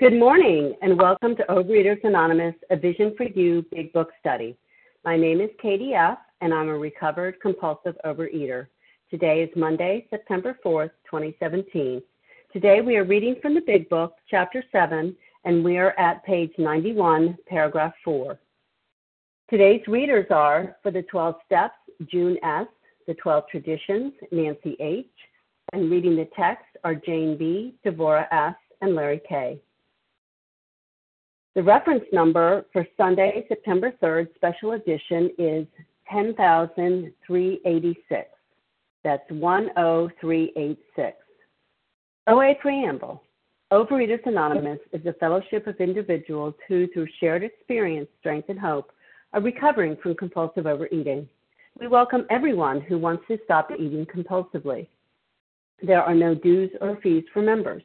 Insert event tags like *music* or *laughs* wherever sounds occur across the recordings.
Good morning, and welcome to Overeaters Anonymous, a Vision for You Big Book Study. My name is Katie F., and I'm a recovered compulsive overeater. Today is Monday, September 4th, 2017. Today we are reading from the Big Book, Chapter 7, and we are at page 91, paragraph 4. Today's readers are, for the 12 Steps, June S., the 12 Traditions, Nancy H., and reading the text are Jane B., Devora S., and Larry K. The reference number for Sunday, September 3rd, special edition is 10386. That's 10386. OA Preamble. Overeaters Anonymous is a fellowship of individuals who, through shared experience, strength, and hope, are recovering from compulsive overeating. We welcome everyone who wants to stop eating compulsively. There are no dues or fees for members.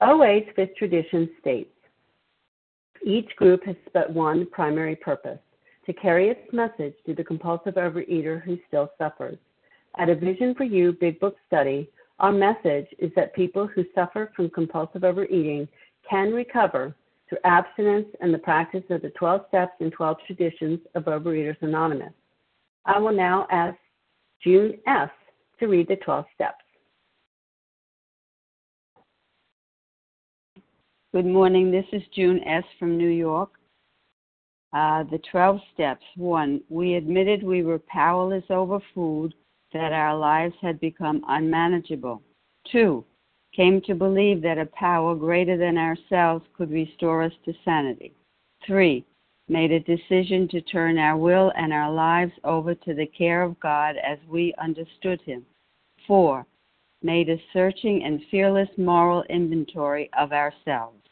OA's fifth tradition states each group has but one primary purpose to carry its message to the compulsive overeater who still suffers. At a Vision for You Big Book study, our message is that people who suffer from compulsive overeating can recover through abstinence and the practice of the 12 steps and 12 traditions of Overeaters Anonymous. I will now ask June S. to read the 12 steps. Good morning. This is June S. from New York. Uh, the 12 steps. One, we admitted we were powerless over food, that our lives had become unmanageable. Two, came to believe that a power greater than ourselves could restore us to sanity. Three, made a decision to turn our will and our lives over to the care of God as we understood Him. Four, made a searching and fearless moral inventory of ourselves.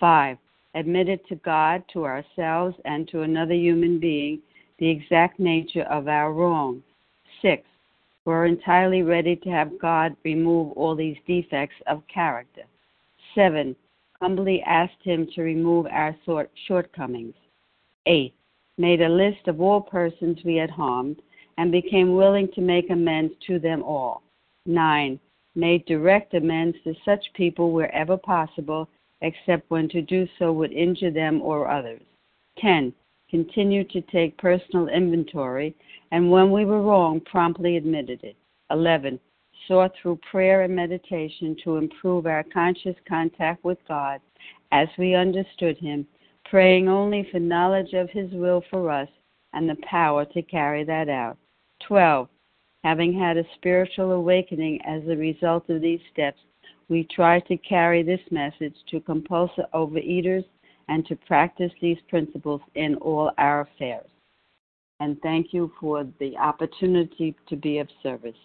5. Admitted to God, to ourselves, and to another human being the exact nature of our wrong. 6. We're entirely ready to have God remove all these defects of character. 7. Humbly asked Him to remove our shortcomings. 8. Made a list of all persons we had harmed and became willing to make amends to them all. 9. Made direct amends to such people wherever possible except when to do so would injure them or others. 10. Continue to take personal inventory, and when we were wrong, promptly admitted it. 11. Sought through prayer and meditation to improve our conscious contact with God as we understood Him, praying only for knowledge of His will for us and the power to carry that out. 12. Having had a spiritual awakening as a result of these steps, we try to carry this message to compulsive overeaters and to practice these principles in all our affairs. And thank you for the opportunity to be of service.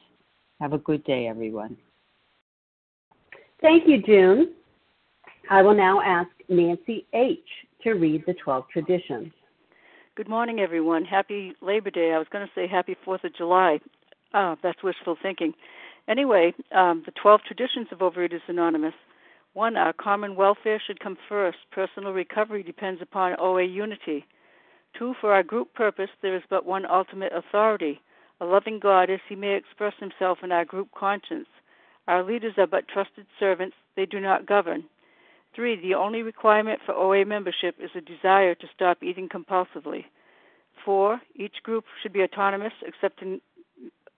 Have a good day, everyone. Thank you, June. I will now ask Nancy H. to read the 12 traditions. Good morning, everyone. Happy Labor Day. I was going to say happy 4th of July. Oh, that's wishful thinking. Anyway, um, the 12 traditions of Overeaters Anonymous. One, our common welfare should come first. Personal recovery depends upon OA unity. Two, for our group purpose, there is but one ultimate authority, a loving God as he may express himself in our group conscience. Our leaders are but trusted servants, they do not govern. Three, the only requirement for OA membership is a desire to stop eating compulsively. Four, each group should be autonomous except in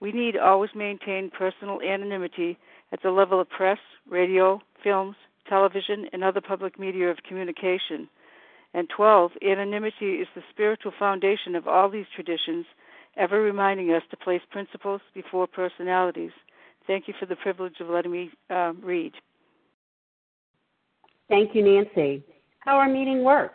We need always maintain personal anonymity at the level of press, radio, films, television, and other public media of communication. And 12, anonymity is the spiritual foundation of all these traditions, ever reminding us to place principles before personalities. Thank you for the privilege of letting me uh, read. Thank you, Nancy. How our meeting works.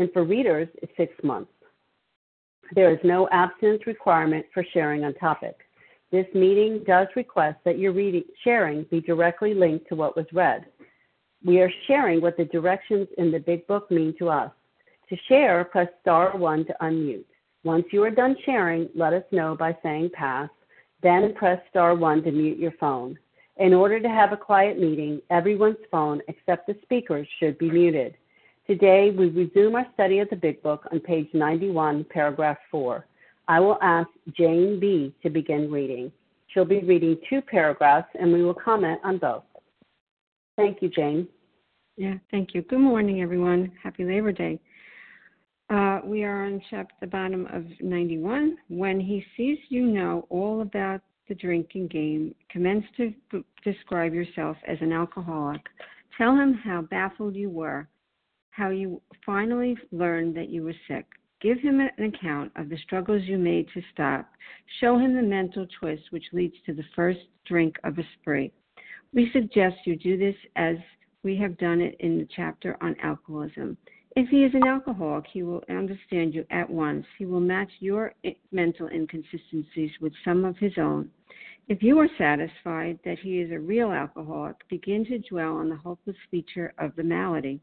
and for readers is six months. There is no abstinence requirement for sharing on topic. This meeting does request that your reading, sharing be directly linked to what was read. We are sharing what the directions in the Big Book mean to us. To share, press star 1 to unmute. Once you are done sharing, let us know by saying pass, then press star 1 to mute your phone. In order to have a quiet meeting, everyone's phone except the speaker's should be muted. Today, we resume our study of the Big Book on page 91, paragraph 4. I will ask Jane B. to begin reading. She'll be reading two paragraphs and we will comment on both. Thank you, Jane. Yeah, thank you. Good morning, everyone. Happy Labor Day. Uh, we are on chapter the bottom of 91. When he sees you know all about the drinking game, commence to b- describe yourself as an alcoholic. Tell him how baffled you were, how you finally learned that you were sick. Give him an account of the struggles you made to stop. Show him the mental twist which leads to the first drink of a spree. We suggest you do this as we have done it in the chapter on alcoholism. If he is an alcoholic, he will understand you at once. He will match your mental inconsistencies with some of his own. If you are satisfied that he is a real alcoholic, begin to dwell on the hopeless feature of the malady.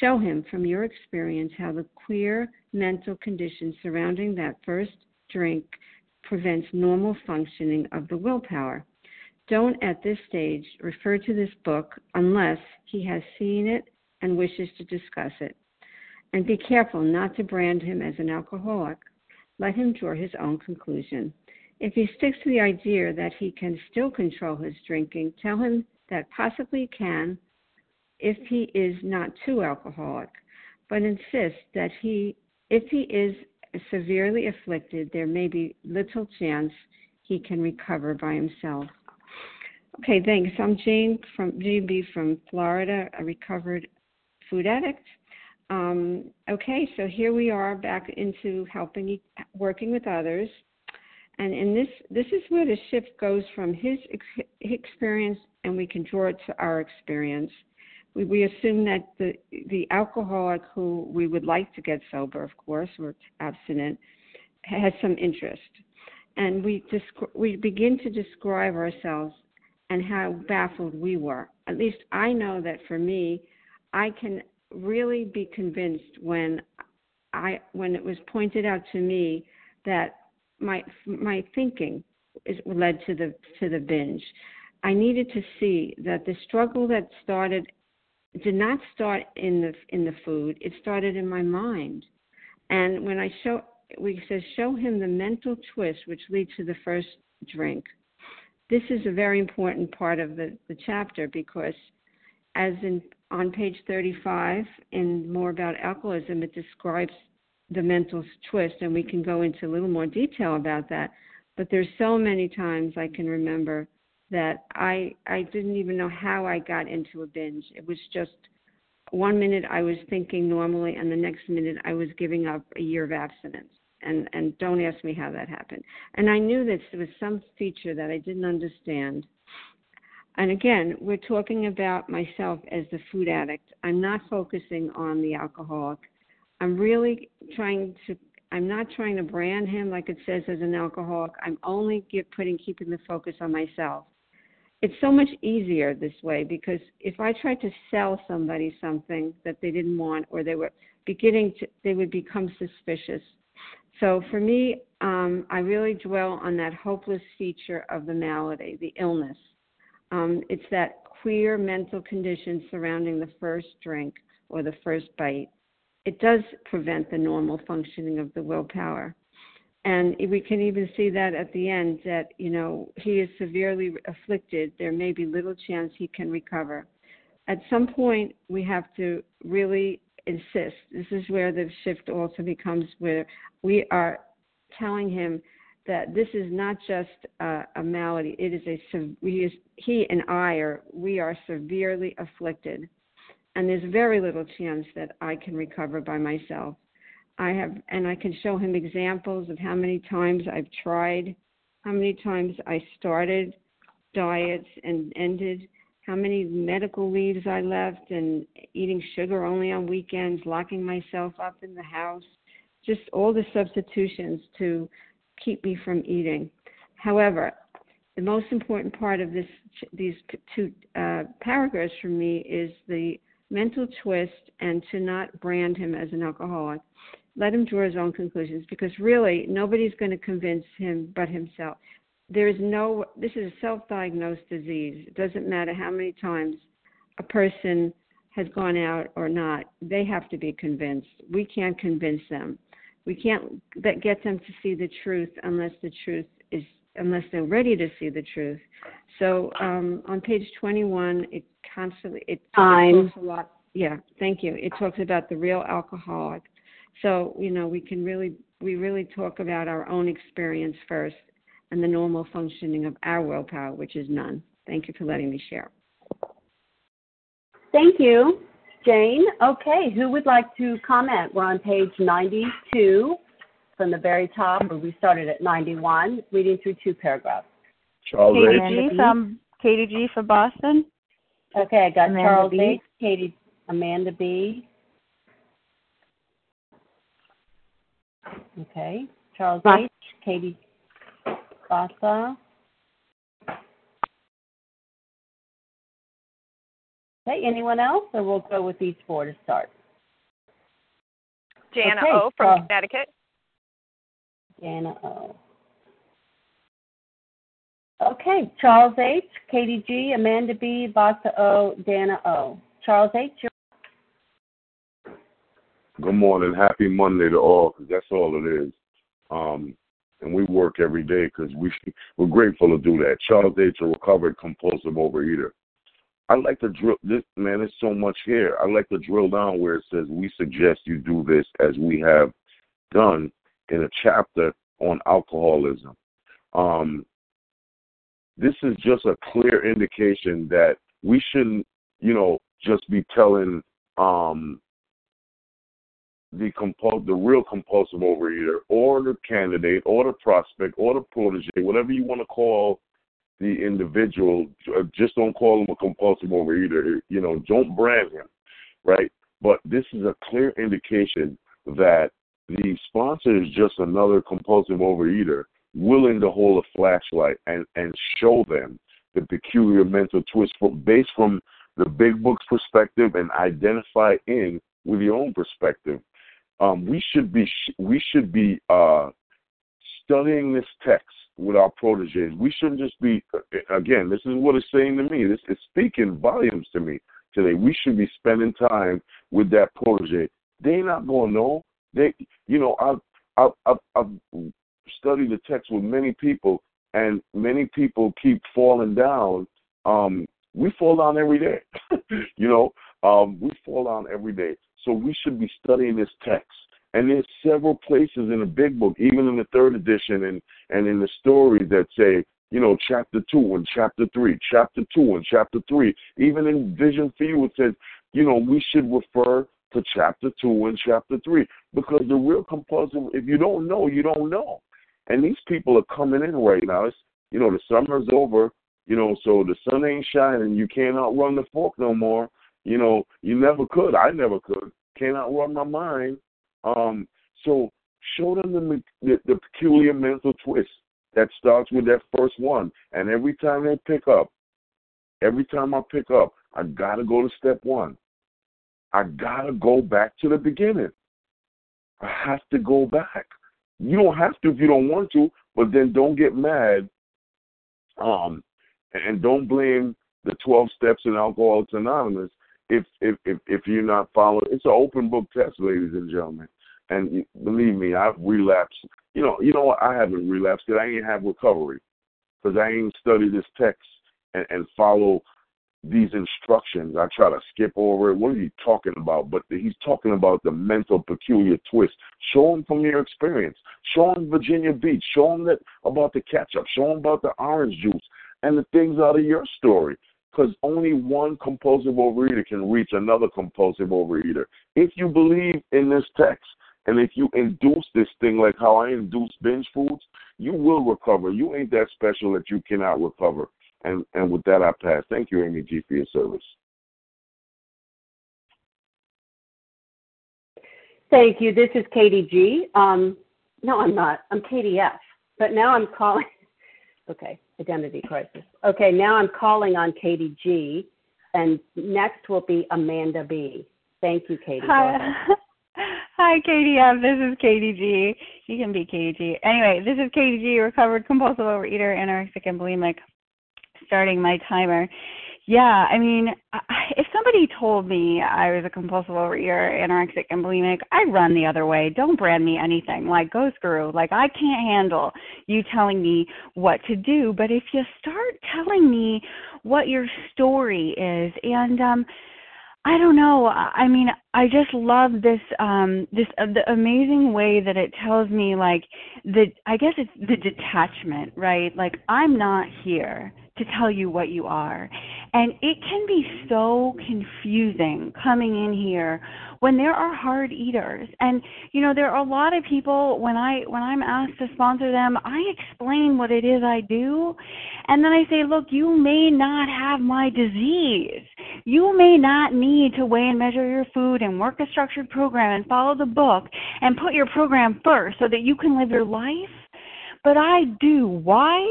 Show him from your experience how the queer mental condition surrounding that first drink prevents normal functioning of the willpower. Don't at this stage refer to this book unless he has seen it and wishes to discuss it. And be careful not to brand him as an alcoholic. Let him draw his own conclusion. If he sticks to the idea that he can still control his drinking, tell him that possibly he can if he is not too alcoholic, but insists that he, if he is severely afflicted, there may be little chance he can recover by himself. Okay, thanks. I'm Jane from JB from Florida, a recovered food addict. Um, okay, so here we are back into helping, working with others, and in this, this is where the shift goes from his ex- experience, and we can draw it to our experience we, assume that the the alcoholic who we would like to get sober, of course, or abstinent, has some interest, and we descri- we begin to describe ourselves and how baffled we were. At least I know that for me, I can really be convinced when I when it was pointed out to me that my my thinking is led to the to the binge. I needed to see that the struggle that started did not start in the in the food. It started in my mind. And when I show we says show him the mental twist which leads to the first drink. This is a very important part of the, the chapter because as in on page 35 in more about alcoholism it describes the mental twist and we can go into a little more detail about that but there's so many times I can remember that I I didn't even know how I got into a binge. It was just one minute I was thinking normally, and the next minute I was giving up a year of abstinence. And and don't ask me how that happened. And I knew that there was some feature that I didn't understand. And again, we're talking about myself as the food addict. I'm not focusing on the alcoholic. I'm really trying to I'm not trying to brand him like it says as an alcoholic. I'm only get, putting keeping the focus on myself. It's so much easier this way because if I tried to sell somebody something that they didn't want or they were beginning to they would become suspicious. So for me, um, I really dwell on that hopeless feature of the malady, the illness. Um, it's that queer mental condition surrounding the first drink or the first bite it does prevent the normal functioning of the willpower. And we can even see that at the end that, you know, he is severely afflicted. There may be little chance he can recover. At some point, we have to really insist. This is where the shift also becomes where we are telling him that this is not just a, a malady. It is a he, is, he and I are we are severely afflicted and there's very little chance that I can recover by myself. I have, and I can show him examples of how many times I've tried, how many times I started diets and ended, how many medical leaves I left, and eating sugar only on weekends, locking myself up in the house, just all the substitutions to keep me from eating. However, the most important part of this, these two uh, paragraphs for me is the mental twist and to not brand him as an alcoholic. Let him draw his own conclusions because really nobody's going to convince him but himself. There is no, this is a self diagnosed disease. It doesn't matter how many times a person has gone out or not, they have to be convinced. We can't convince them. We can't get them to see the truth unless the truth is, unless they're ready to see the truth. So um, on page 21, it constantly it Time. talks a lot. Yeah, thank you. It talks about the real alcoholic. So you know we can really we really talk about our own experience first and the normal functioning of our willpower, which is none. Thank you for letting me share. Thank you, Jane. Okay, who would like to comment? We're on page 92 from the very top, where we started at 91, reading through two paragraphs. Charles Katie H. G from Katie G from Boston. Okay, I got Amanda Charles B. H., Katie, Amanda B. Okay, Charles Right. H., Katie Bassa. Okay, anyone else, or we'll go with these four to start? Jana Okay, O from so- Connecticut. Jana O. Okay, Charles H., Katie G., Amanda B., Vasa O., Dana O. Charles H., you're Good morning. Happy Monday to all, because that's all it is. Um, and we work every day because we we're grateful to do that. Charles H. a recovered compulsive overeater. I like to drill this man. There's so much here. I like to drill down where it says we suggest you do this as we have done in a chapter on alcoholism. Um, this is just a clear indication that we shouldn't, you know, just be telling um, the compul- the real compulsive overeater or the candidate or the prospect or the protege, whatever you want to call the individual, just don't call him a compulsive overeater. You know, don't brand him, right? But this is a clear indication that the sponsor is just another compulsive overeater willing to hold a flashlight and, and show them the peculiar mental twist from, based from the big book's perspective and identify in with your own perspective. Um, we should be we should be uh, studying this text with our proteges. We shouldn't just be again. This is what it's saying to me. This is speaking volumes to me today. We should be spending time with that protege. They're not gonna know. They, you know, I've I've, I've, I've studied the text with many people, and many people keep falling down. Um, we fall down every day. *laughs* you know, um, we fall down every day. So we should be studying this text. And there's several places in the big book, even in the third edition and, and in the stories that say, you know, chapter two and chapter three, chapter two and chapter three. Even in Vision You, it says, you know, we should refer to chapter two and chapter three. Because the real compulsive, if you don't know, you don't know. And these people are coming in right now. It's, you know, the summer's over, you know, so the sun ain't shining. You can't outrun the fork no more. You know, you never could. I never could. Can't outrun my mind. Um, so show them the, the, the peculiar mental twist that starts with that first one. And every time they pick up, every time I pick up, I gotta go to step one. I gotta go back to the beginning. I have to go back. You don't have to if you don't want to, but then don't get mad. Um, and don't blame the 12 steps in Alcoholics Anonymous if if if, if you're not following. It's an open book test, ladies and gentlemen. And believe me, I've relapsed. You know, you know what? I haven't relapsed because I ain't have recovery because I ain't studied this text and, and follow these instructions. I try to skip over it. What are you talking about? But he's talking about the mental peculiar twist. Show him from your experience. Show him Virginia Beach. Show him that about the ketchup. Show him about the orange juice and the things out of your story. Because only one compulsive overeater can reach another compulsive overeater. If you believe in this text, and if you induce this thing like how I induce binge foods, you will recover. You ain't that special that you cannot recover. And and with that, I pass. Thank you, Amy G, for your service. Thank you. This is Katie G. Um, no, I'm not. I'm Katie F. But now I'm calling. *laughs* Okay, identity crisis. Okay, now I'm calling on Katie G. And next will be Amanda B. Thank you, Katie. Hi. *laughs* Hi, Katie F. This is Katie G. You can be Katie G. Anyway, this is Katie G, recovered compulsive overeater, anorexic, and bulimic starting my timer. Yeah, I mean, if somebody told me I was a compulsive overeater, anorexic, and bulimic, I'd run the other way. Don't brand me anything. Like, go screw. Like, I can't handle you telling me what to do. But if you start telling me what your story is, and um, I don't know. I mean, I just love this um this uh, the amazing way that it tells me like the I guess it's the detachment, right? Like I'm not here to tell you what you are. And it can be so confusing coming in here when there are hard eaters. And you know, there are a lot of people when I when I'm asked to sponsor them, I explain what it is I do, and then I say, "Look, you may not have my disease. You may not need to weigh and measure your food and work a structured program and follow the book and put your program first so that you can live your life." But I do. Why?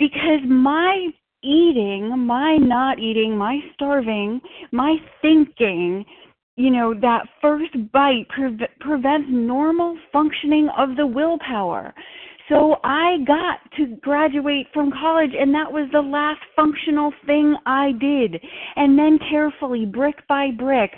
Because my eating, my not eating, my starving, my thinking, you know, that first bite pre- prevents normal functioning of the willpower. So I got to graduate from college, and that was the last functional thing I did. And then carefully, brick by brick,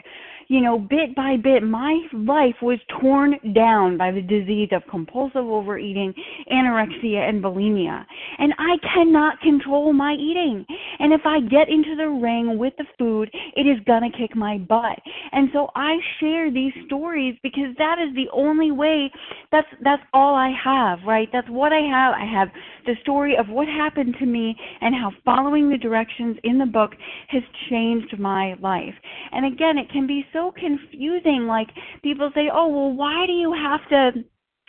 you know, bit by bit, my life was torn down by the disease of compulsive overeating, anorexia, and bulimia. And I cannot control my eating. And if I get into the ring with the food, it is going to kick my butt. And so I share these stories because that is the only way that's that's all I have, right? That's what I have. I have the story of what happened to me and how following the directions in the book has changed my life. And again, it can be so confusing. Like people say, oh, well, why do you have to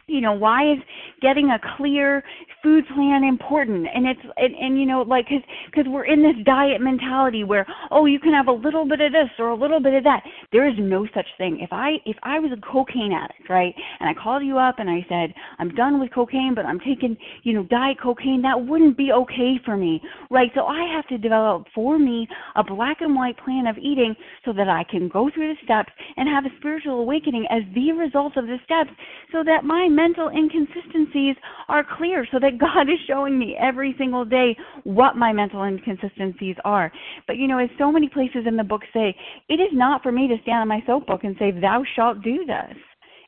you know why is getting a clear food plan important? And it's and, and you know like because because we're in this diet mentality where oh you can have a little bit of this or a little bit of that. There is no such thing. If i if i was a cocaine addict right and i called you up and i said i'm done with cocaine but i'm taking you know diet cocaine that wouldn't be okay for me right? So i have to develop for me a black and white plan of eating so that i can go through the steps and have a spiritual awakening as the result of the steps so that my mental inconsistencies are clear so that God is showing me every single day what my mental inconsistencies are. But you know, as so many places in the book say, it is not for me to stand on my soapbox and say, Thou shalt do this.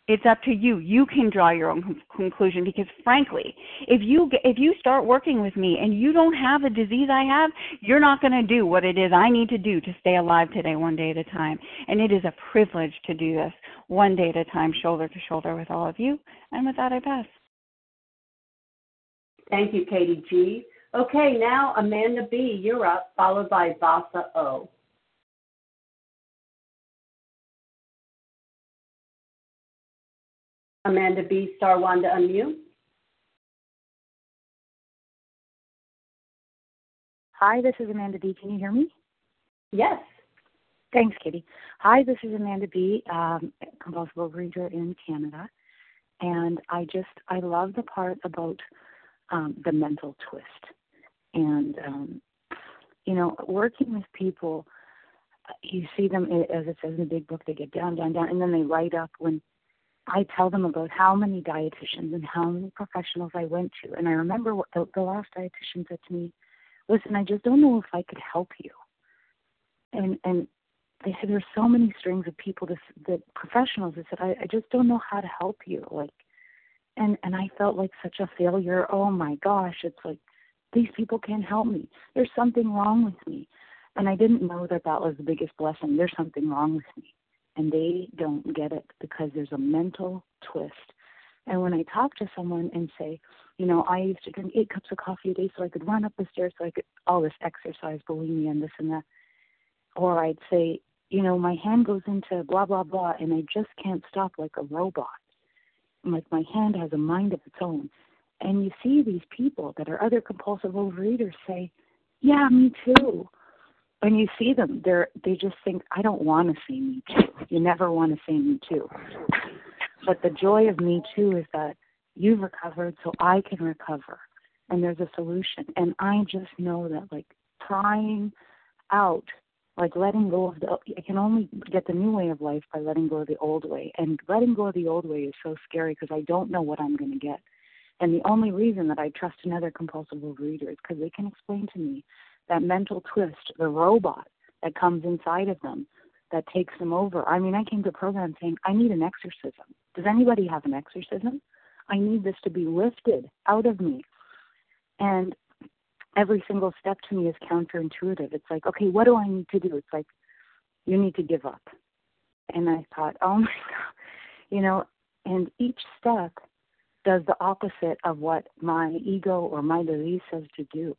It's up to you. You can draw your own conclusion because frankly, if you if you start working with me and you don't have the disease I have, you're not going to do what it is I need to do to stay alive today one day at a time. And it is a privilege to do this one day at a time shoulder to shoulder with all of you. And with that I pass. Thank you, Katie G. Okay, now Amanda B, you're up, followed by Vasa O. Amanda B. Star one to unmute. Hi, this is Amanda B. Can you hear me? Yes. Thanks, Katie. Hi, this is Amanda B, um, compulsive overeater in Canada, and I just I love the part about um, the mental twist, and um, you know, working with people, you see them as it says in the big book, they get down, down, down, and then they light up when I tell them about how many dietitians and how many professionals I went to, and I remember what the, the last dietitian said to me, "Listen, I just don't know if I could help you." And and they said there's so many strings of people that, that professionals that said I, I just don't know how to help you like and and I felt like such a failure. Oh my gosh it's like these people can't help me. There's something wrong with me. And I didn't know that that was the biggest blessing. There's something wrong with me and they don't get it because there's a mental twist and when I talk to someone and say you know I used to drink eight cups of coffee a day so I could run up the stairs so I could all this exercise bulimia and this and that or I'd say, you know, my hand goes into blah blah blah and I just can't stop like a robot. Like my hand has a mind of its own. And you see these people that are other compulsive overeaters say, Yeah, me too. When you see them, they're they just think, I don't want to say me too. You never want to say me too. but the joy of me too is that you've recovered so I can recover. And there's a solution. And I just know that like trying out like letting go of the I can only get the new way of life by letting go of the old way. And letting go of the old way is so scary because I don't know what I'm going to get. And the only reason that I trust another compulsive overeater is because they can explain to me that mental twist, the robot that comes inside of them that takes them over. I mean, I came to a program saying, I need an exorcism. Does anybody have an exorcism? I need this to be lifted out of me. And every single step to me is counterintuitive. It's like, okay, what do I need to do? It's like, you need to give up. And I thought, oh *laughs* my God, you know, and each step does the opposite of what my ego or my belief says to do.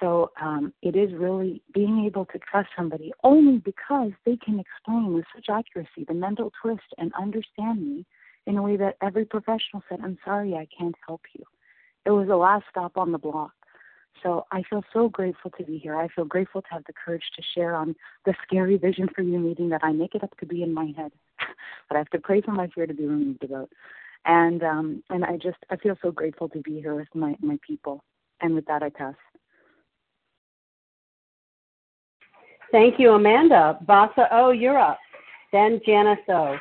So um, it is really being able to trust somebody only because they can explain with such accuracy the mental twist and understand me in a way that every professional said, I'm sorry, I can't help you. It was the last stop on the block. So I feel so grateful to be here. I feel grateful to have the courage to share on the scary vision for you meeting that I make it up to be in my head, *laughs* but I have to pray for my fear to be removed about. And um, and I just I feel so grateful to be here with my my people. And with that, I pass. Thank you, Amanda. Vasa O, you're up. Then Janice O.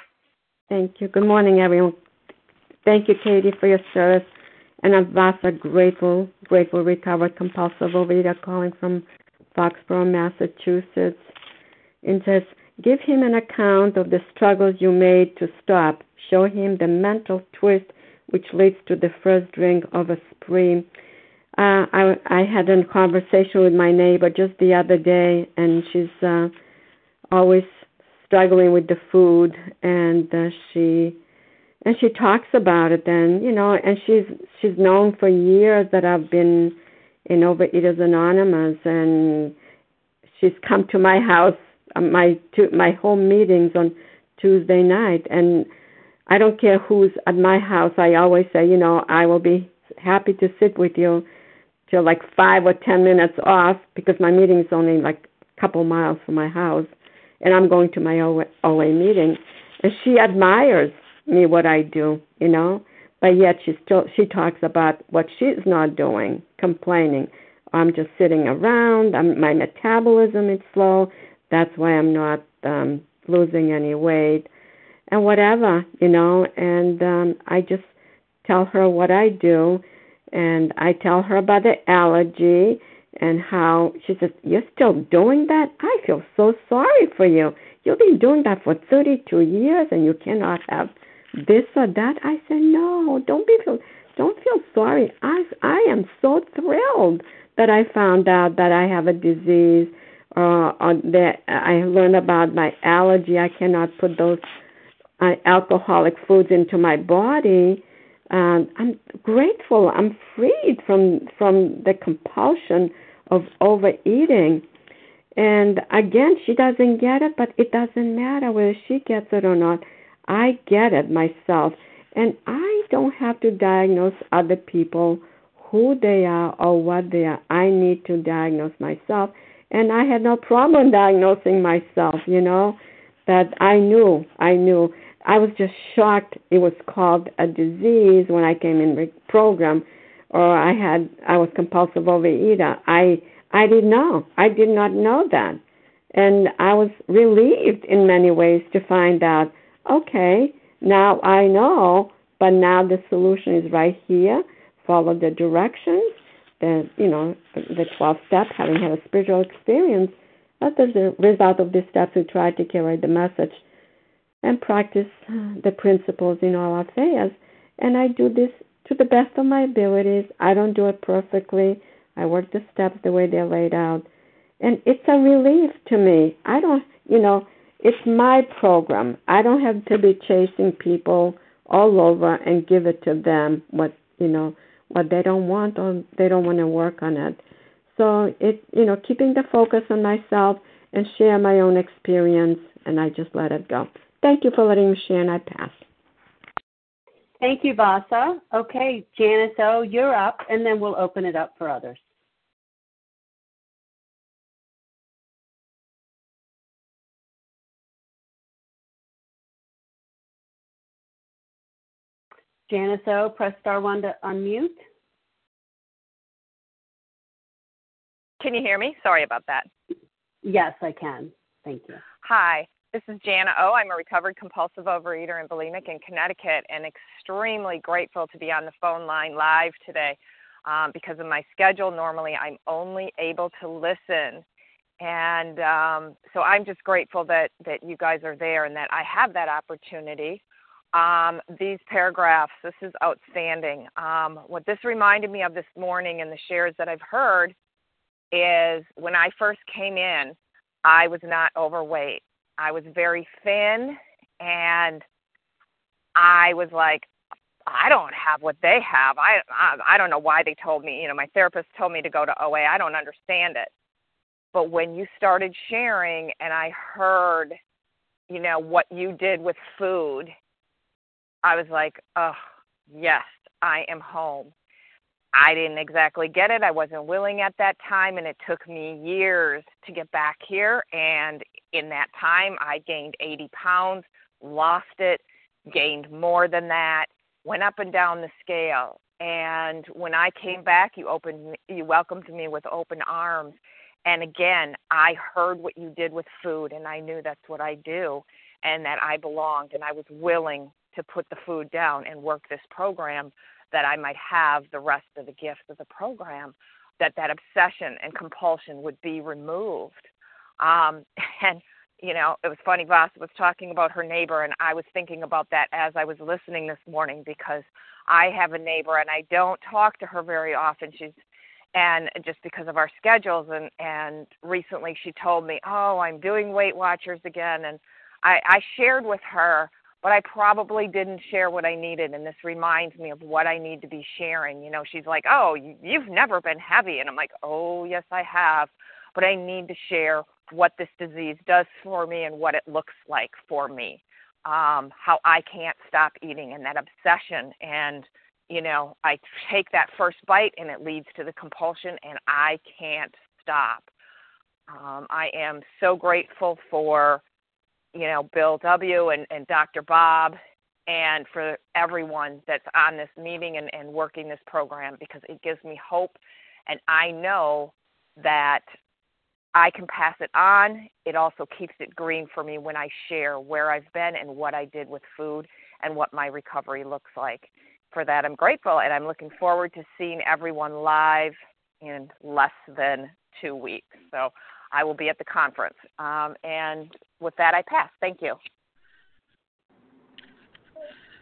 Thank you. Good morning, everyone. Thank you, Katie, for your service and I'm Vasa grateful, grateful recovered compulsive overeater calling from Foxborough, Massachusetts. It says, give him an account of the struggles you made to stop. Show him the mental twist which leads to the first drink of a spree. Uh, I, I had a conversation with my neighbor just the other day, and she's uh, always struggling with the food, and uh, she and she talks about it then you know and she's she's known for years that i've been in overeaters anonymous and she's come to my house uh, my to my home meetings on tuesday night and i don't care who's at my house i always say you know i will be happy to sit with you till like five or ten minutes off because my meeting is only like a couple miles from my house and i'm going to my oa, OA meeting and she admires me what I do, you know. But yet she still she talks about what she's not doing, complaining. I'm just sitting around. I'm, my metabolism is slow. That's why I'm not um, losing any weight, and whatever, you know. And um, I just tell her what I do, and I tell her about the allergy and how she says, You're still doing that? I feel so sorry for you. You've been doing that for 32 years and you cannot have this or that. I said, no, don't be feel, don't feel sorry. I I am so thrilled that I found out that I have a disease uh, or that I learned about my allergy. I cannot put those uh, alcoholic foods into my body. Um, I'm grateful. I'm freed from from the compulsion of overeating. And again, she doesn't get it, but it doesn't matter whether she gets it or not. I get it myself, and I don't have to diagnose other people who they are or what they are. I need to diagnose myself, and I had no problem *laughs* diagnosing myself, you know, that I knew, I knew. I was just shocked it was called a disease when I came in the program or I had I was compulsive overeater. I I didn't know. I did not know that. And I was relieved in many ways to find out, okay, now I know, but now the solution is right here. Follow the directions, the you know, the twelve steps, having had a spiritual experience. That is the result of these steps we try to carry the message and practice uh, the principles in all affairs. And I do this to the best of my abilities. I don't do it perfectly. I work the steps the way they're laid out. And it's a relief to me. I don't, you know, it's my program. I don't have to be chasing people all over and give it to them what, you know, what they don't want or they don't want to work on it. So it, you know, keeping the focus on myself and share my own experience, and I just let it go. Thank you for letting me share, and I pass. Thank you, Vasa. Okay, Janice O, you're up, and then we'll open it up for others. Janice O, press star one to unmute. Can you hear me? Sorry about that. Yes, I can. Thank you. Hi, this is Jana O. I'm a recovered compulsive overeater and bulimic in Connecticut and extremely grateful to be on the phone line live today um, because of my schedule. Normally, I'm only able to listen. And um, so I'm just grateful that, that you guys are there and that I have that opportunity. Um, these paragraphs, this is outstanding. Um, what this reminded me of this morning and the shares that I've heard is when I first came in, I was not overweight. I was very thin and I was like, I don't have what they have. I, I I don't know why they told me. You know, my therapist told me to go to OA. I don't understand it. But when you started sharing, and I heard, you know, what you did with food, I was like, oh, yes, I am home. I didn't exactly get it. I wasn't willing at that time, and it took me years to get back here. And in that time, I gained 80 pounds, lost it, gained more than that, went up and down the scale. And when I came back, you opened, you welcomed me with open arms. And again, I heard what you did with food, and I knew that's what I do, and that I belonged, and I was willing to put the food down and work this program that I might have the rest of the gifts of the program, that that obsession and compulsion would be removed. Um, *laughs* and you know, it was funny. Vasa was talking about her neighbor, and I was thinking about that as I was listening this morning because I have a neighbor, and I don't talk to her very often. She's and just because of our schedules and and recently she told me oh i'm doing weight watchers again and i i shared with her but I probably didn't share what I needed. And this reminds me of what I need to be sharing. You know, she's like, Oh, you've never been heavy. And I'm like, Oh, yes, I have. But I need to share what this disease does for me and what it looks like for me. Um, how I can't stop eating and that obsession. And, you know, I take that first bite and it leads to the compulsion and I can't stop. Um, I am so grateful for you know, Bill W. and, and Dr. Bob, and for everyone that's on this meeting and, and working this program because it gives me hope. And I know that I can pass it on. It also keeps it green for me when I share where I've been and what I did with food and what my recovery looks like. For that, I'm grateful, and I'm looking forward to seeing everyone live in less than two weeks. So I will be at the conference. Um, and with that, I pass. Thank you.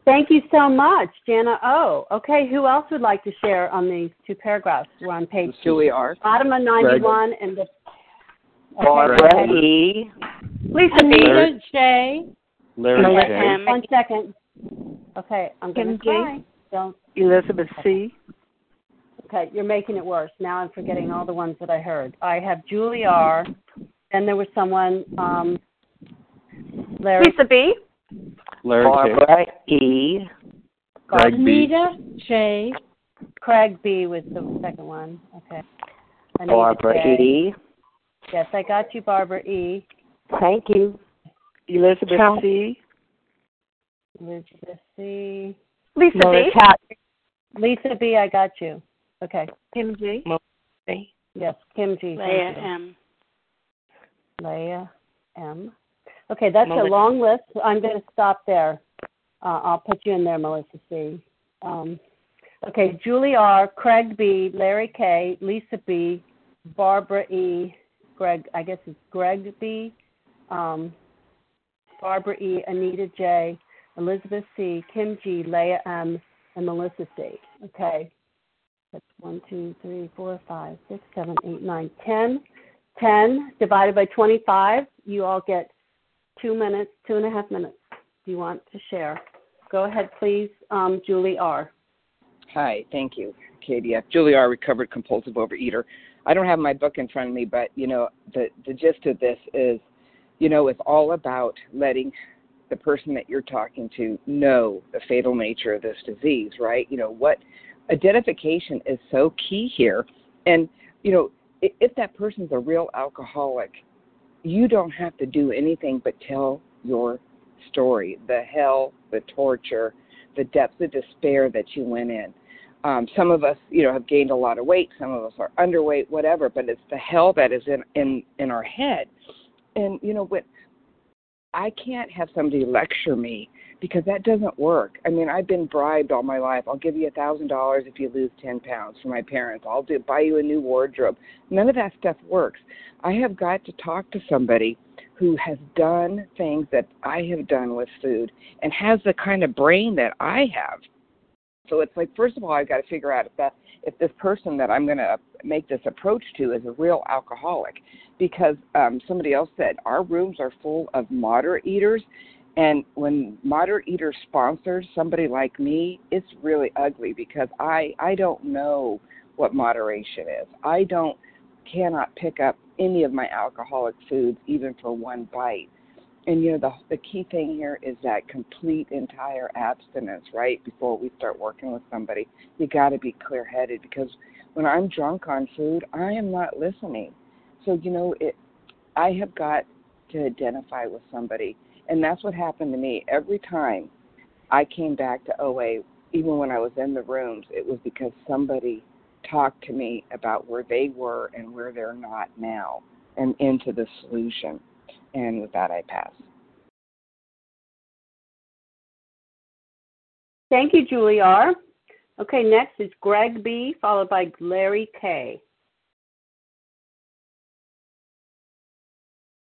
Thank you so much, Jana O. Okay, who else would like to share on these two paragraphs? We're on page Julie R. Bottom of 91 Greg. and the. Okay, Barbara E. Lisa B. J. Larry J. One second. Okay, I'm going to cry. Don't. Elizabeth C. Okay, you're making it worse. Now I'm forgetting all the ones that I heard. I have Julie R. Then there was someone, um, Larry. Lisa B. Larry Barbara K. E. Craig Anita J. Craig B. was the second one. Okay. Anita Barbara J. E. Yes, I got you, Barbara E. Thank you. Elizabeth Ciao. C. Elizabeth C. Lisa Melissa B. Cat- Lisa B. I got you. Okay. Kim G. Melissa. Yes, Kim G. Leah. M. Leah M. Okay, that's Melissa. a long list. I'm going to stop there. Uh, I'll put you in there, Melissa C. Um, okay, Julie R., Craig B., Larry K., Lisa B., Barbara E., Greg, I guess it's Greg B., um, Barbara E., Anita J., Elizabeth C., Kim G., Leah M., and Melissa C. Okay. That's one, two, three, four, five, six, seven, eight, nine, ten. 10 divided by 25, you all get two minutes, two and a half minutes. Do you want to share? Go ahead, please, um, Julie R. Hi, thank you, Katie. Julie R., recovered compulsive overeater. I don't have my book in front of me, but you know the the gist of this is, you know, it's all about letting the person that you're talking to know the fatal nature of this disease, right? You know what identification is so key here, and you know if, that person's a real alcoholic, you don't have to do anything but tell your story, the hell, the torture, the depths of despair that you went in. Um, some of us, you know, have gained a lot of weight. Some of us are underweight, whatever. But it's the hell that is in in in our head. And you know what? I can't have somebody lecture me because that doesn't work. I mean, I've been bribed all my life. I'll give you a thousand dollars if you lose ten pounds from my parents. I'll do buy you a new wardrobe. None of that stuff works. I have got to talk to somebody who has done things that I have done with food and has the kind of brain that I have. So it's like first of all I've got to figure out if that if this person that I'm going to make this approach to is a real alcoholic because um somebody else said our rooms are full of moderate eaters and when moderate eater sponsors somebody like me it's really ugly because I I don't know what moderation is. I don't cannot pick up any of my alcoholic foods even for one bite. And you know the the key thing here is that complete entire abstinence, right? Before we start working with somebody, you got to be clear-headed because when I'm drunk on food, I am not listening. So you know it I have got to identify with somebody, and that's what happened to me every time I came back to OA even when I was in the rooms, it was because somebody talked to me about where they were and where they're not now and into the solution. And with that, I pass. Thank you, Julie R. Okay, next is Greg B., followed by Larry K.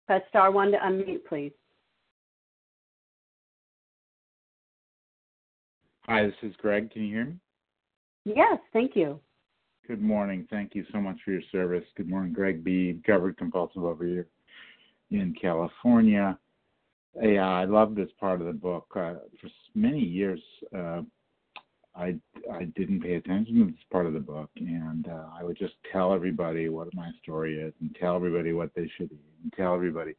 Press star one to unmute, please. Hi, this is Greg. Can you hear me? Yes, thank you. Good morning. Thank you so much for your service. Good morning, Greg B. Covered compulsive over here in California. Yeah, I love this part of the book. Uh, for many years, uh, I I didn't pay attention to this part of the book, and uh, I would just tell everybody what my story is, and tell everybody what they should eat, and tell everybody.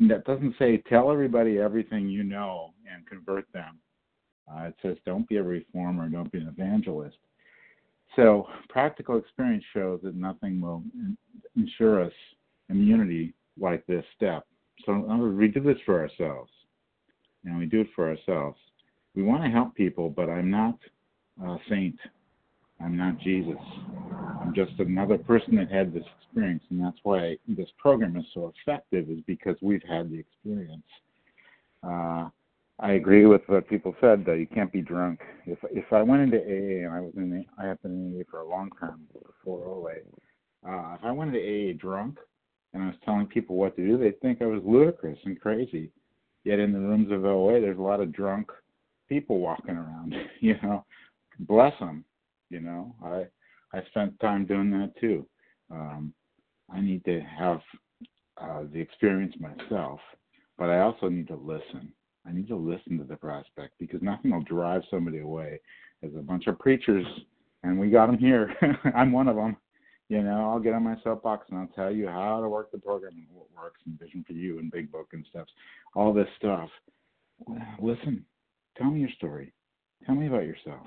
That doesn't say tell everybody everything you know and convert them. Uh, it says don't be a reformer, don't be an evangelist. So practical experience shows that nothing will ensure us immunity like this step. So we do this for ourselves, and we do it for ourselves. We want to help people, but I'm not a saint. I'm not Jesus. I'm just another person that had this experience, and that's why this program is so effective. Is because we've had the experience. Uh, I agree with what people said. That you can't be drunk. If if I went into AA and I was in, I have been in AA for a long time before OA. Uh, if I went into AA drunk and I was telling people what to do, they'd think I was ludicrous and crazy. Yet in the rooms of OA, there's a lot of drunk people walking around. *laughs* You know, bless them. You know, I I spent time doing that too. Um, I need to have uh, the experience myself, but I also need to listen. I need to listen to the prospect because nothing will drive somebody away. as a bunch of preachers, and we got them here. *laughs* I'm one of them. You know, I'll get on my soapbox and I'll tell you how to work the program and what works and Vision for You and Big Book and stuff, all this stuff. Listen, tell me your story. Tell me about yourself.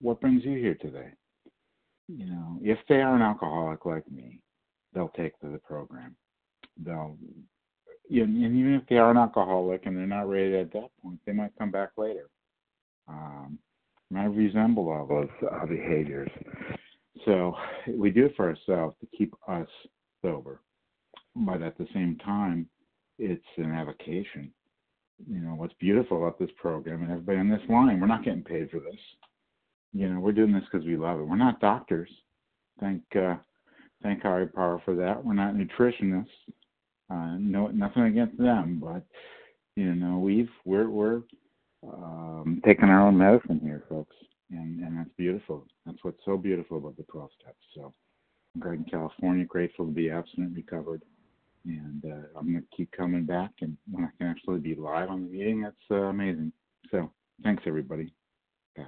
What brings you here today? You know, if they are an alcoholic like me, they'll take to the program. They'll, and even if they are an alcoholic and they're not ready at that point, they might come back later. Um, might resemble all those uh, behaviors. So we do it for ourselves to keep us sober, but at the same time, it's an avocation. You know what's beautiful about this program and everybody on this line, we're not getting paid for this. You know, we're doing this because we love it. We're not doctors. Thank uh, thank higher power for that. We're not nutritionists. Uh, no, nothing against them, but you know, we've we're we're um, taking our own medicine here, folks, and and that's beautiful. That's what's so beautiful about the 12 steps. So, I'm great in California, grateful to be abstinent recovered, and uh, I'm going to keep coming back. And when I can actually be live on the meeting, that's uh, amazing. So, thanks everybody. Pass.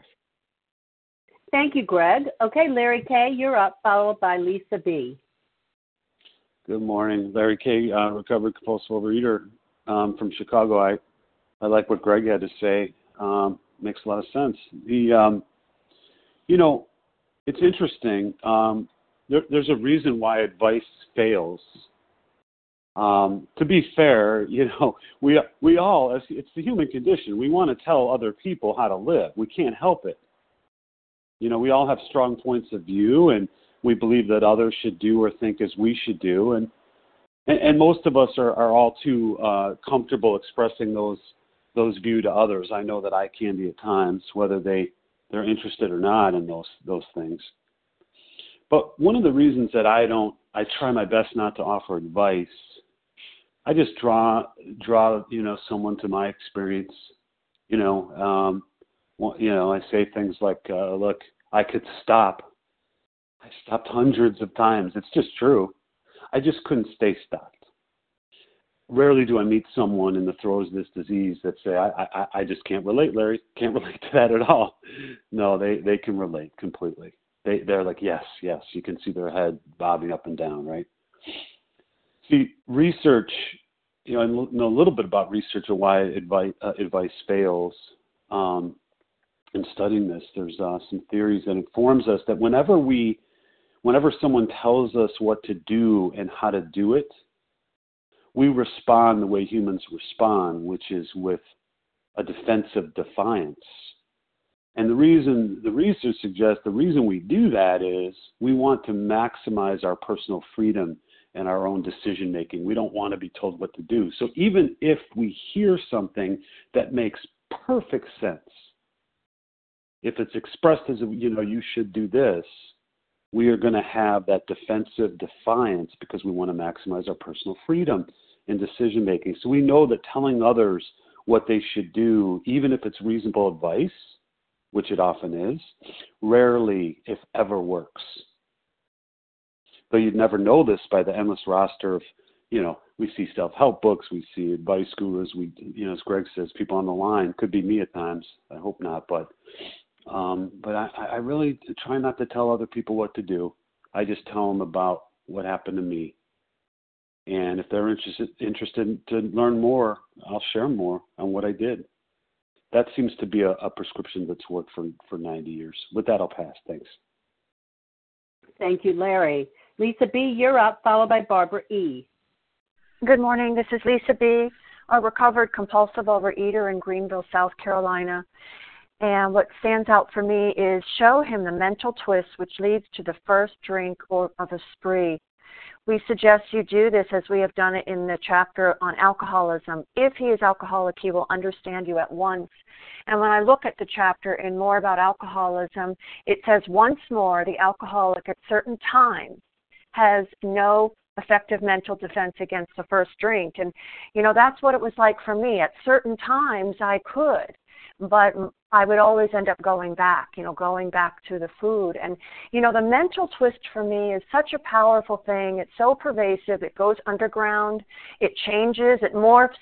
Thank you, Greg. Okay, Larry K., you're up, followed by Lisa B. Good morning, Larry K., uh, recovered compulsive overeater um, from Chicago. I I like what Greg had to say. Um, makes a lot of sense. The um, you know, it's interesting. Um, there, there's a reason why advice fails. Um, to be fair, *laughs* you know, we we all it's the human condition. We want to tell other people how to live. We can't help it. You know, we all have strong points of view, and we believe that others should do or think as we should do, and and, and most of us are, are all too uh, comfortable expressing those those view to others. I know that I can be at times, whether they they're interested or not in those those things. But one of the reasons that I don't, I try my best not to offer advice. I just draw draw you know someone to my experience. You know, um, you know, I say things like, uh, "Look, I could stop. I stopped hundreds of times. It's just true. I just couldn't stay stopped." Rarely do I meet someone in the throes of this disease that say, I, I, I just can't relate, Larry. Can't *laughs* relate to that at all. No, they, they can relate completely. They, they're like, yes, yes. You can see their head bobbing up and down, right? See, research, you know, I know a little bit about research and why advice, uh, advice fails. Um, in studying this, there's uh, some theories that informs us that whenever we, whenever someone tells us what to do and how to do it, we respond the way humans respond, which is with a defensive defiance. And the reason the research suggests the reason we do that is we want to maximize our personal freedom and our own decision making. We don't want to be told what to do. So even if we hear something that makes perfect sense, if it's expressed as you know you should do this, we are going to have that defensive defiance because we want to maximize our personal freedom in decision making. So we know that telling others what they should do, even if it's reasonable advice, which it often is, rarely, if ever, works. But you'd never know this by the endless roster of, you know, we see self help books, we see advice gurus, we, you know, as Greg says, people on the line. Could be me at times. I hope not, but, um, but I, I really try not to tell other people what to do. I just tell them about what happened to me and if they're interested interested to learn more, I'll share more on what I did. That seems to be a, a prescription that's worked for, for 90 years. With that, I'll pass. Thanks. Thank you, Larry. Lisa B., you're up, followed by Barbara E. Good morning. This is Lisa B., a recovered compulsive overeater in Greenville, South Carolina. And what stands out for me is show him the mental twist which leads to the first drink or of a spree. We suggest you do this as we have done it in the chapter on alcoholism. If he is alcoholic, he will understand you at once. And when I look at the chapter in more about alcoholism, it says once more the alcoholic at certain times has no effective mental defense against the first drink. And, you know, that's what it was like for me. At certain times, I could but I would always end up going back, you know, going back to the food. And, you know, the mental twist for me is such a powerful thing. It's so pervasive. It goes underground. It changes. It morphs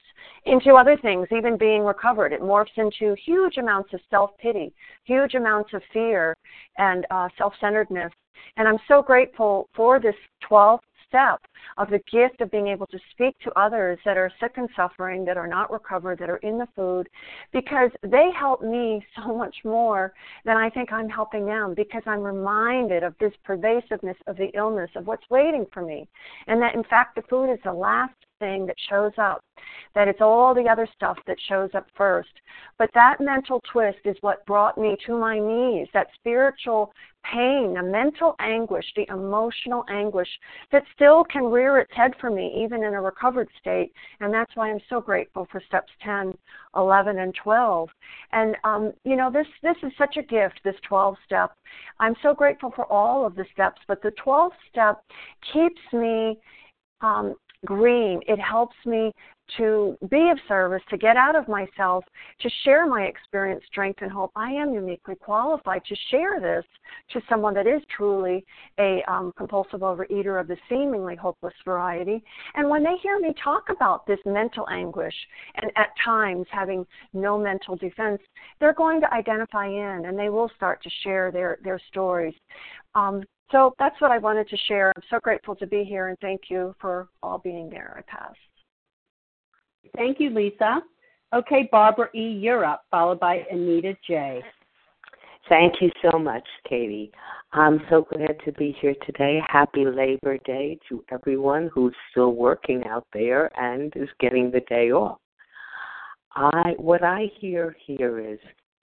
into other things, even being recovered. It morphs into huge amounts of self pity, huge amounts of fear and uh, self centeredness. And I'm so grateful for this 12 step of the gift of being able to speak to others that are sick and suffering, that are not recovered, that are in the food, because they help me so *laughs* much more than I think I'm helping them because I'm reminded of this pervasiveness of the illness, of what's waiting for me. And that in fact the food is the last thing that shows up, that it's all the other stuff that shows up first. But that mental twist is what brought me to my knees, that spiritual pain, the mental anguish, the emotional anguish that still can rear its head for me, even in a recovered state. And that's why I'm so grateful for steps 10, 11, and 12. And, um, you know, this, this is such a gift, this 12 step. I'm so grateful for all of the steps, but the 12 step keeps me um, green. It helps me to be of service, to get out of myself, to share my experience, strength, and hope. I am uniquely qualified to share this to someone that is truly a um, compulsive overeater of the seemingly hopeless variety. And when they hear me talk about this mental anguish and at times having no mental defense, they're going to identify in and they will start to share their, their stories. Um, so that's what I wanted to share. I'm so grateful to be here and thank you for all being there. I pass. Thank you, Lisa. Okay, Barbara E., you're up, followed by Anita J. Thank you so much, Katie. I'm so glad to be here today. Happy Labor Day to everyone who's still working out there and is getting the day off. I what I hear here is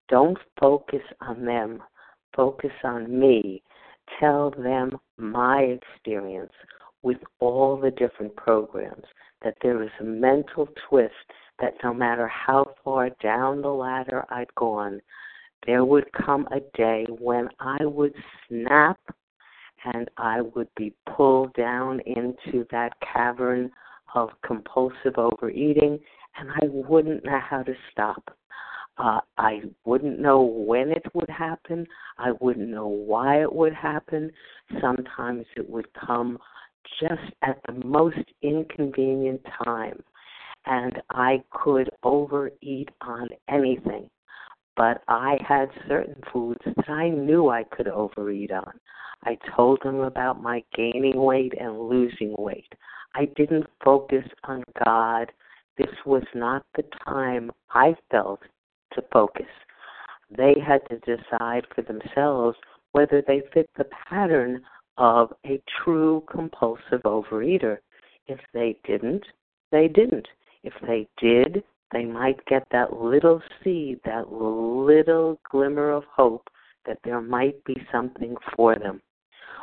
don't focus on them, focus on me tell them my experience with all the different programs, that there is a mental twist that no matter how far down the ladder I'd gone, there would come a day when I would snap and I would be pulled down into that cavern of compulsive overeating and I wouldn't know how to stop. Uh, I wouldn't know when it would happen. I wouldn't know why it would happen. Sometimes it would come just at the most inconvenient time. And I could overeat on anything. But I had certain foods that I knew I could overeat on. I told them about my gaining weight and losing weight. I didn't focus on God. This was not the time I felt to focus. They had to decide for themselves whether they fit the pattern of a true compulsive overeater. If they didn't, they didn't. If they did, they might get that little seed, that little glimmer of hope that there might be something for them.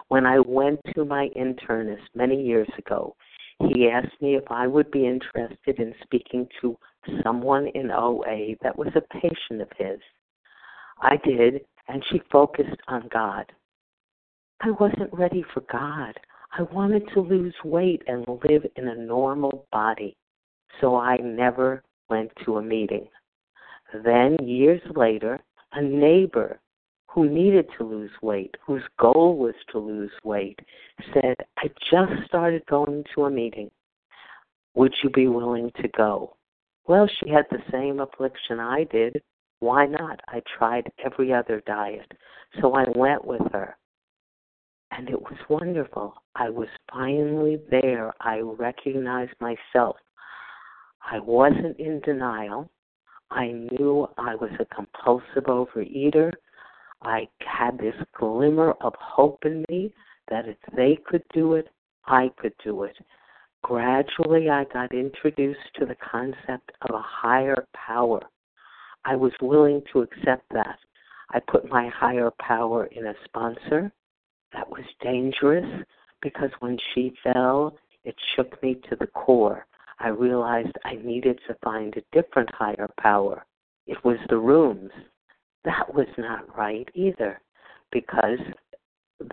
When I went to my internist many years ago, he asked me if I would be interested in speaking to someone in OA that was a patient of his. I did, and she focused on God. I wasn't ready for God. I wanted to lose weight and live in a normal body, so I never went to a meeting. Then, years later, a neighbor who needed to lose weight, whose goal was to lose weight, said, I just started going to a meeting. Would you be willing to go? Well, she had the same affliction I did. Why not? I tried every other diet. So I went with her. And it was wonderful. I was finally there. I recognized myself. I wasn't in denial. I knew I was a compulsive overeater. I had this glimmer of hope in me that if they could do it, I could do it gradually I got introduced to the concept of a higher power. I was willing to accept that. I put my higher power in a sponsor. That was dangerous because when she fell, it shook me to the core. I realized I needed to find a different higher power. It was the rooms. That was not right either because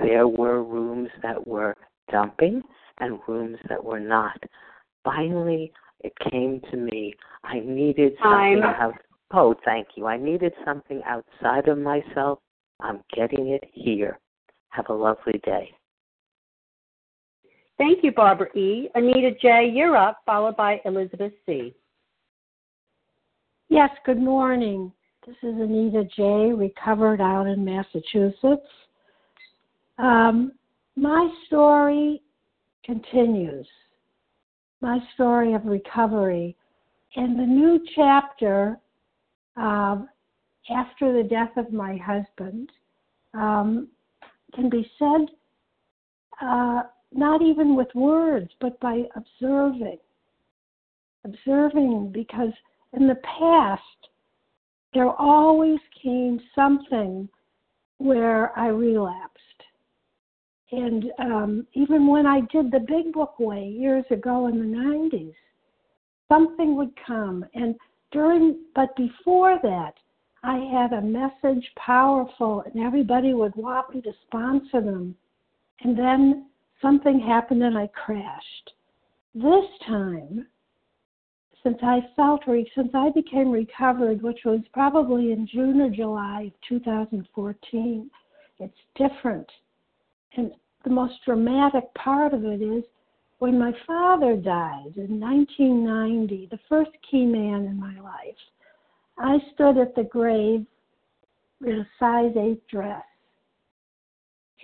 there were rooms that were dumping and rooms that were not. Finally, it came to me. I needed something out. Oh, thank you. I needed something outside of myself. I'm getting it here. Have a lovely day. Thank you, Barbara E. Anita J., you're up, followed by Elizabeth C. Yes, good morning. This is Anita J., recovered out in Massachusetts. Um, my story continues. My story of recovery. And the new chapter, uh, after the death of my husband, um, can be said uh, not even with words, but by observing. Observing because in the past, there always came something where I relapsed. And um, even when I did the Big Book Way years ago in the 90s, something would come. And during, but before that, I had a message powerful, and everybody would want me to sponsor them. And then something happened and I crashed. This time, since I felt, since I became recovered, which was probably in June or July of 2014, it's different. And the most dramatic part of it is when my father died in 1990, the first key man in my life, I stood at the grave in a size 8 dress.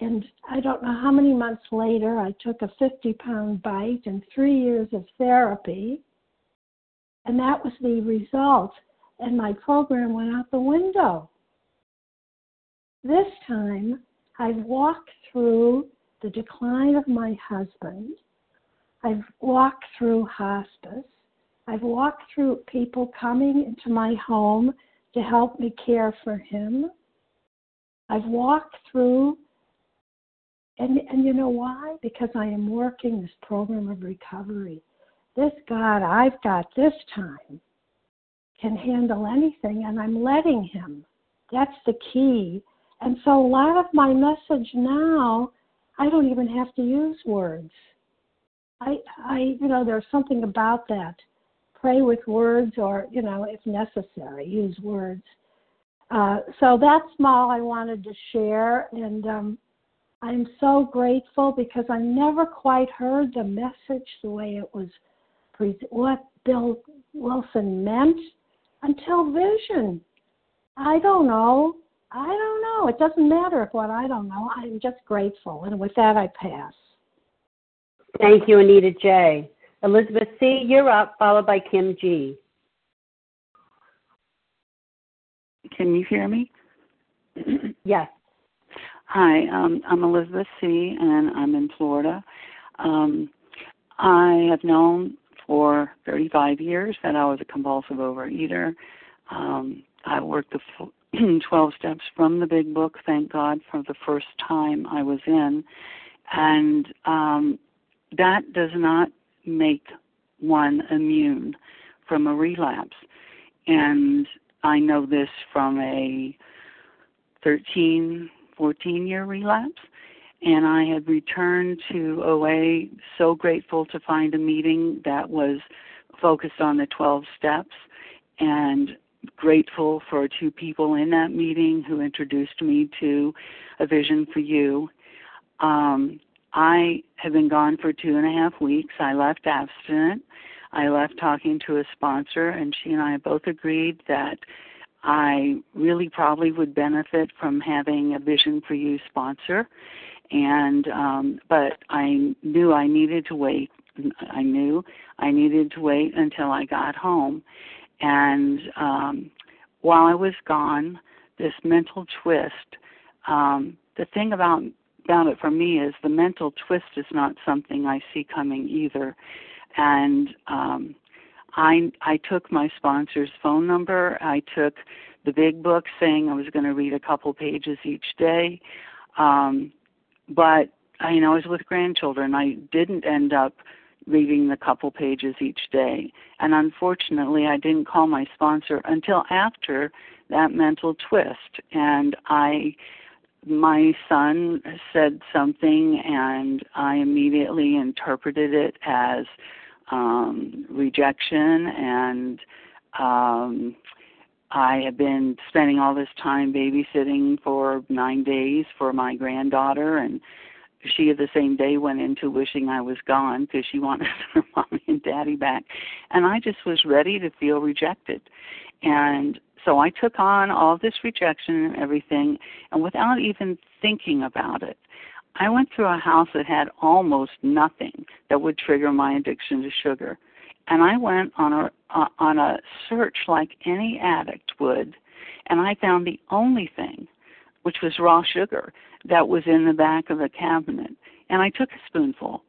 And I don't know how many months later, I took a 50 pound bite and three years of therapy. And that was the result. And my program went out the window. This time, I've walked through the decline of my husband. I've walked through hospice. I've walked through people coming into my home to help me care for him. I've walked through, and, and you know why? Because I am working this program of recovery. This God I've got this time can handle anything, and I'm letting Him. That's the key. And so a lot of my message now, I don't even have to use words. I, I, you know, there's something about that. Pray with words, or you know, if necessary, use words. Uh, so that's all I wanted to share, and um, I'm so grateful because I never quite heard the message the way it was, pre- what Bill Wilson meant until Vision. I don't know. I don't know. It doesn't matter if what I don't know. I'm just grateful, and with that, I pass. Thank you, Anita J. Elizabeth C., you're up, followed by Kim G. Can you hear me? yes. Hi, um, I'm Elizabeth C., and I'm in Florida. Um, I have known for 35 years that I was a compulsive overeater. Um, I worked the *clears throat* 12 steps from the big book, thank God, for the first time I was in. And um, that does not make one immune from a relapse. And I know this from a 13, 14 year relapse. And I had returned to OA so grateful to find a meeting that was focused on the 12 steps and grateful for two people in that meeting who introduced me to a vision for you. Um, I have been gone for two and a half weeks. I left abstinent. I left talking to a sponsor, and she and I both agreed that I really probably would benefit from having a Vision for You sponsor. And um, but I knew I needed to wait. I knew I needed to wait until I got home. And um, while I was gone, this mental twist. Um, the thing about about it for me is the mental twist is not something I see coming either. And um, I I took my sponsor's phone number. I took the big book saying I was going to read a couple pages each day. Um, but I, you know, I was with grandchildren. I didn't end up reading the couple pages each day. And unfortunately, I didn't call my sponsor until after that mental twist. And I my son said something and I immediately interpreted it as um rejection and um I have been spending all this time babysitting for 9 days for my granddaughter and she the same day went into wishing I was gone because she wanted *laughs* her mommy and daddy back and I just was ready to feel rejected and so I took on all this rejection and everything, and without even thinking about it, I went through a house that had almost nothing that would trigger my addiction to sugar. And I went on a uh, on a search like any addict would, and I found the only thing, which was raw sugar, that was in the back of the cabinet. And I took a spoonful,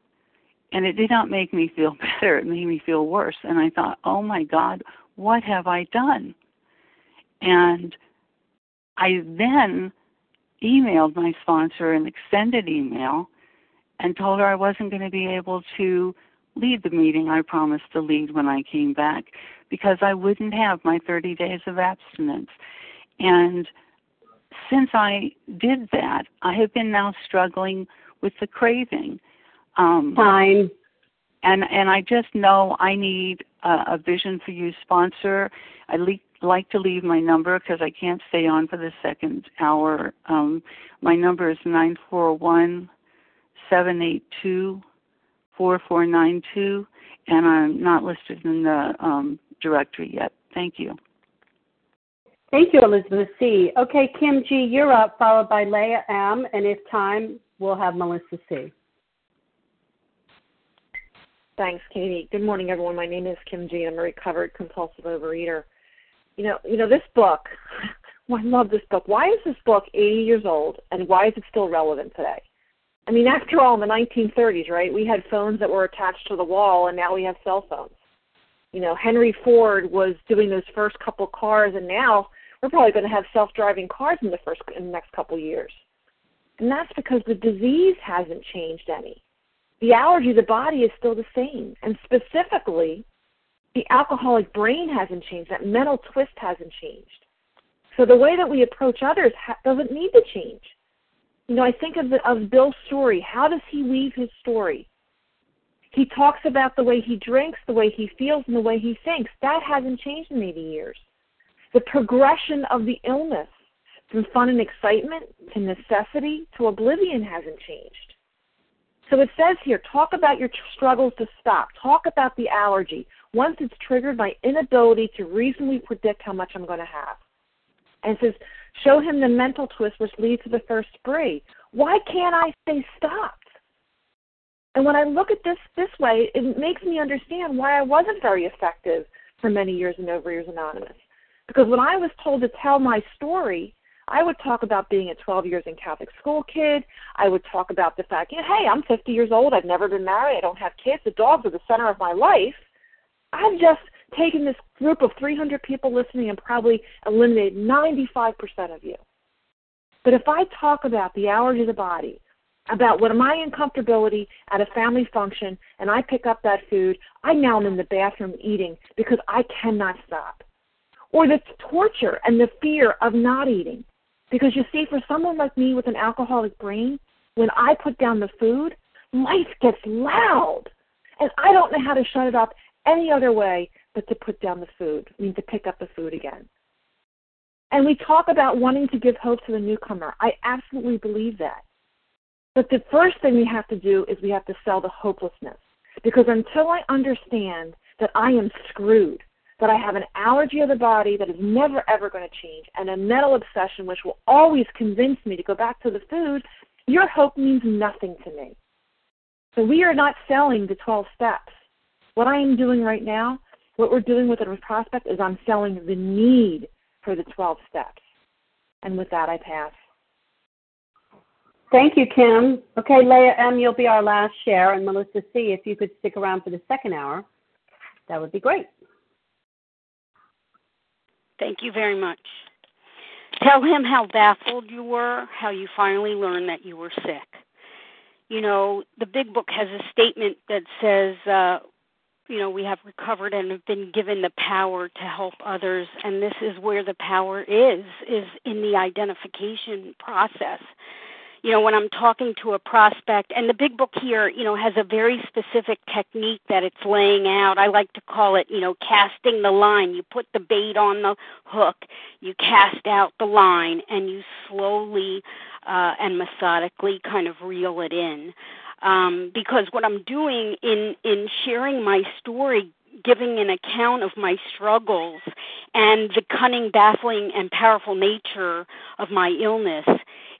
and it did not make me feel *laughs* better. It made me feel worse. And I thought, oh my God, what have I done? And I then emailed my sponsor an extended email and told her I wasn't going to be able to lead the meeting I promised to lead when I came back because I wouldn't have my 30 days of abstinence. And since I did that, I have been now struggling with the craving. Um, Fine. And and I just know I need a, a Vision for You sponsor. I le- like to leave my number because I can't stay on for the second hour. Um, my number is nine four one seven eight two four four nine two, and I'm not listed in the um, directory yet. Thank you. Thank you, Elizabeth C. Okay, Kim G, you're up, followed by Leah M, and if time, we'll have Melissa C. Thanks, Katie. Good morning, everyone. My name is Kim G. I'm a recovered compulsive overeater you know, you know this book. *laughs* I love this book. Why is this book 80 years old, and why is it still relevant today? I mean, after all, in the 1930s, right, we had phones that were attached to the wall, and now we have cell phones. You know, Henry Ford was doing those first couple cars, and now we're probably going to have self-driving cars in the first in the next couple years. And that's because the disease hasn't changed any. The allergy, the body is still the same, and specifically the alcoholic brain hasn't changed, that mental twist hasn't changed. So the way that we approach others ha- doesn't need to change. You know, I think of, the, of Bill's story. How does he weave his story? He talks about the way he drinks, the way he feels, and the way he thinks. That hasn't changed in 80 years. The progression of the illness from fun and excitement to necessity to oblivion hasn't changed. So it says here talk about your struggles to stop, talk about the allergy, once it's triggered my inability to reasonably predict how much I'm going to have. And it says, show him the mental twist which leads to the first spree. Why can't I stay stopped? And when I look at this this way, it makes me understand why I wasn't very effective for many years in Overeaters Anonymous. Because when I was told to tell my story, I would talk about being a 12 years in Catholic school kid. I would talk about the fact, you know, hey, I'm 50 years old. I've never been married. I don't have kids. The dogs are the center of my life. I've just taken this group of 300 people listening and probably eliminated 95% of you. But if I talk about the allergy of the body, about what my uncomfortability at a family function, and I pick up that food, I now am in the bathroom eating because I cannot stop. Or the torture and the fear of not eating. Because you see, for someone like me with an alcoholic brain, when I put down the food, life gets loud. And I don't know how to shut it off any other way but to put down the food, I mean to pick up the food again. And we talk about wanting to give hope to the newcomer. I absolutely believe that. But the first thing we have to do is we have to sell the hopelessness. Because until I understand that I am screwed, that I have an allergy of the body that is never ever going to change, and a mental obsession which will always convince me to go back to the food, your hope means nothing to me. So we are not selling the 12 steps. What I am doing right now, what we're doing with the prospect is I'm selling the need for the 12 steps. And with that, I pass. Thank you, Kim. Okay, Leah M., you'll be our last share, and Melissa C., if you could stick around for the second hour, that would be great. Thank you very much. Tell him how baffled you were, how you finally learned that you were sick. You know, the big book has a statement that says, uh, you know we have recovered and have been given the power to help others and this is where the power is is in the identification process you know when i'm talking to a prospect and the big book here you know has a very specific technique that it's laying out. I like to call it you know casting the line. You put the bait on the hook you cast out the line and you slowly uh and methodically kind of reel it in. Um, because what I'm doing in in sharing my story, giving an account of my struggles and the cunning, baffling, and powerful nature of my illness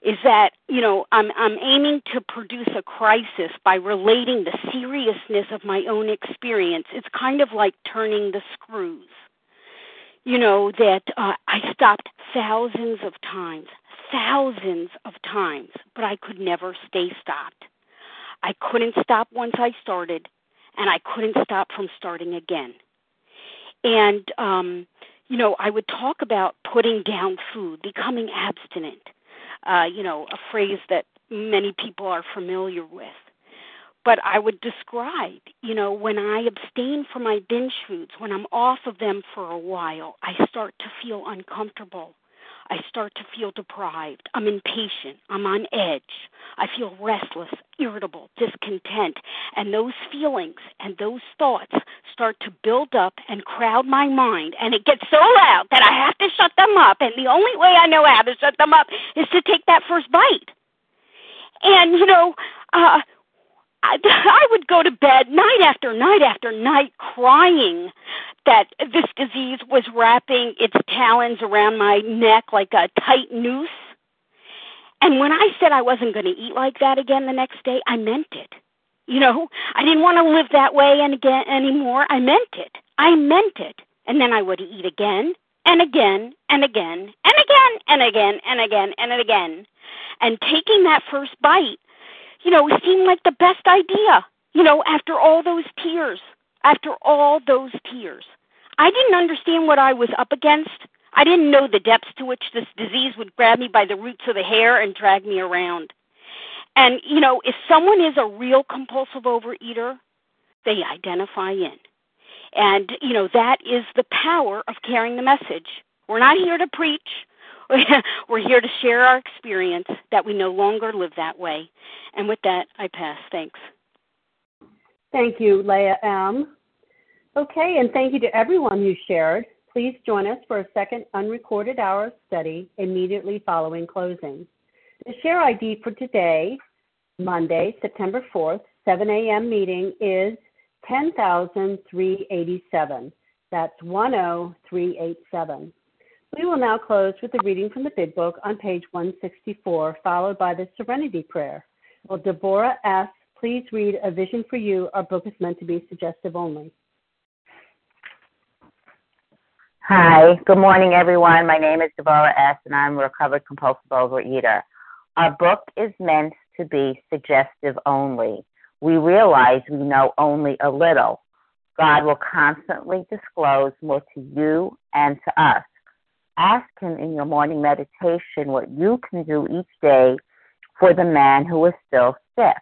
is that you know I'm I'm aiming to produce a crisis by relating the seriousness of my own experience. It's kind of like turning the screws. You know that uh, I stopped thousands of times, thousands of times, but I could never stay stopped. I couldn't stop once I started, and I couldn't stop from starting again. And um, you know, I would talk about putting down food, becoming abstinent. Uh, you know, a phrase that many people are familiar with. But I would describe, you know, when I abstain from my binge foods, when I'm off of them for a while, I start to feel uncomfortable. I start to feel deprived. I'm impatient. I'm on edge. I feel restless, irritable, discontent. And those feelings and those thoughts start to build up and crowd my mind. And it gets so loud that I have to shut them up. And the only way I know how to shut them up is to take that first bite. And, you know, uh, I, *laughs* I would go to bed night after night after night crying that this disease was wrapping its talons around my neck like a tight noose. And when I said I wasn't going to eat like that again the next day, I meant it. You know, I didn't want to live that way and again anymore. I meant it. I meant it. And then I would eat again and again and again and again and again and again and again. And taking that first bite you know, seemed like the best idea, you know, after all those tears, after all those tears. I didn't understand what I was up against. I didn't know the depths to which this disease would grab me by the roots of the hair and drag me around. And, you know, if someone is a real compulsive overeater, they identify in. And, you know, that is the power of carrying the message. We're not here to preach. *laughs* We're here to share our experience that we no longer live that way. And with that, I pass. Thanks. Thank you, Leah M. Okay, and thank you to everyone who shared. Please join us for a second unrecorded hour of study immediately following closing. The share ID for today, Monday, September 4th, 7 a.m. meeting is 10,387. That's 10387. We will now close with a reading from the Big Book on page 164, followed by the Serenity Prayer. Will Deborah S. please read A Vision for You? Our book is meant to be suggestive only. Hi, good morning, everyone. My name is Deborah S., and I'm a recovered compulsive overeater. Our book is meant to be suggestive only. We realize we know only a little. God will constantly disclose more to you and to us. Ask Him in your morning meditation what you can do each day for the man who is still sick.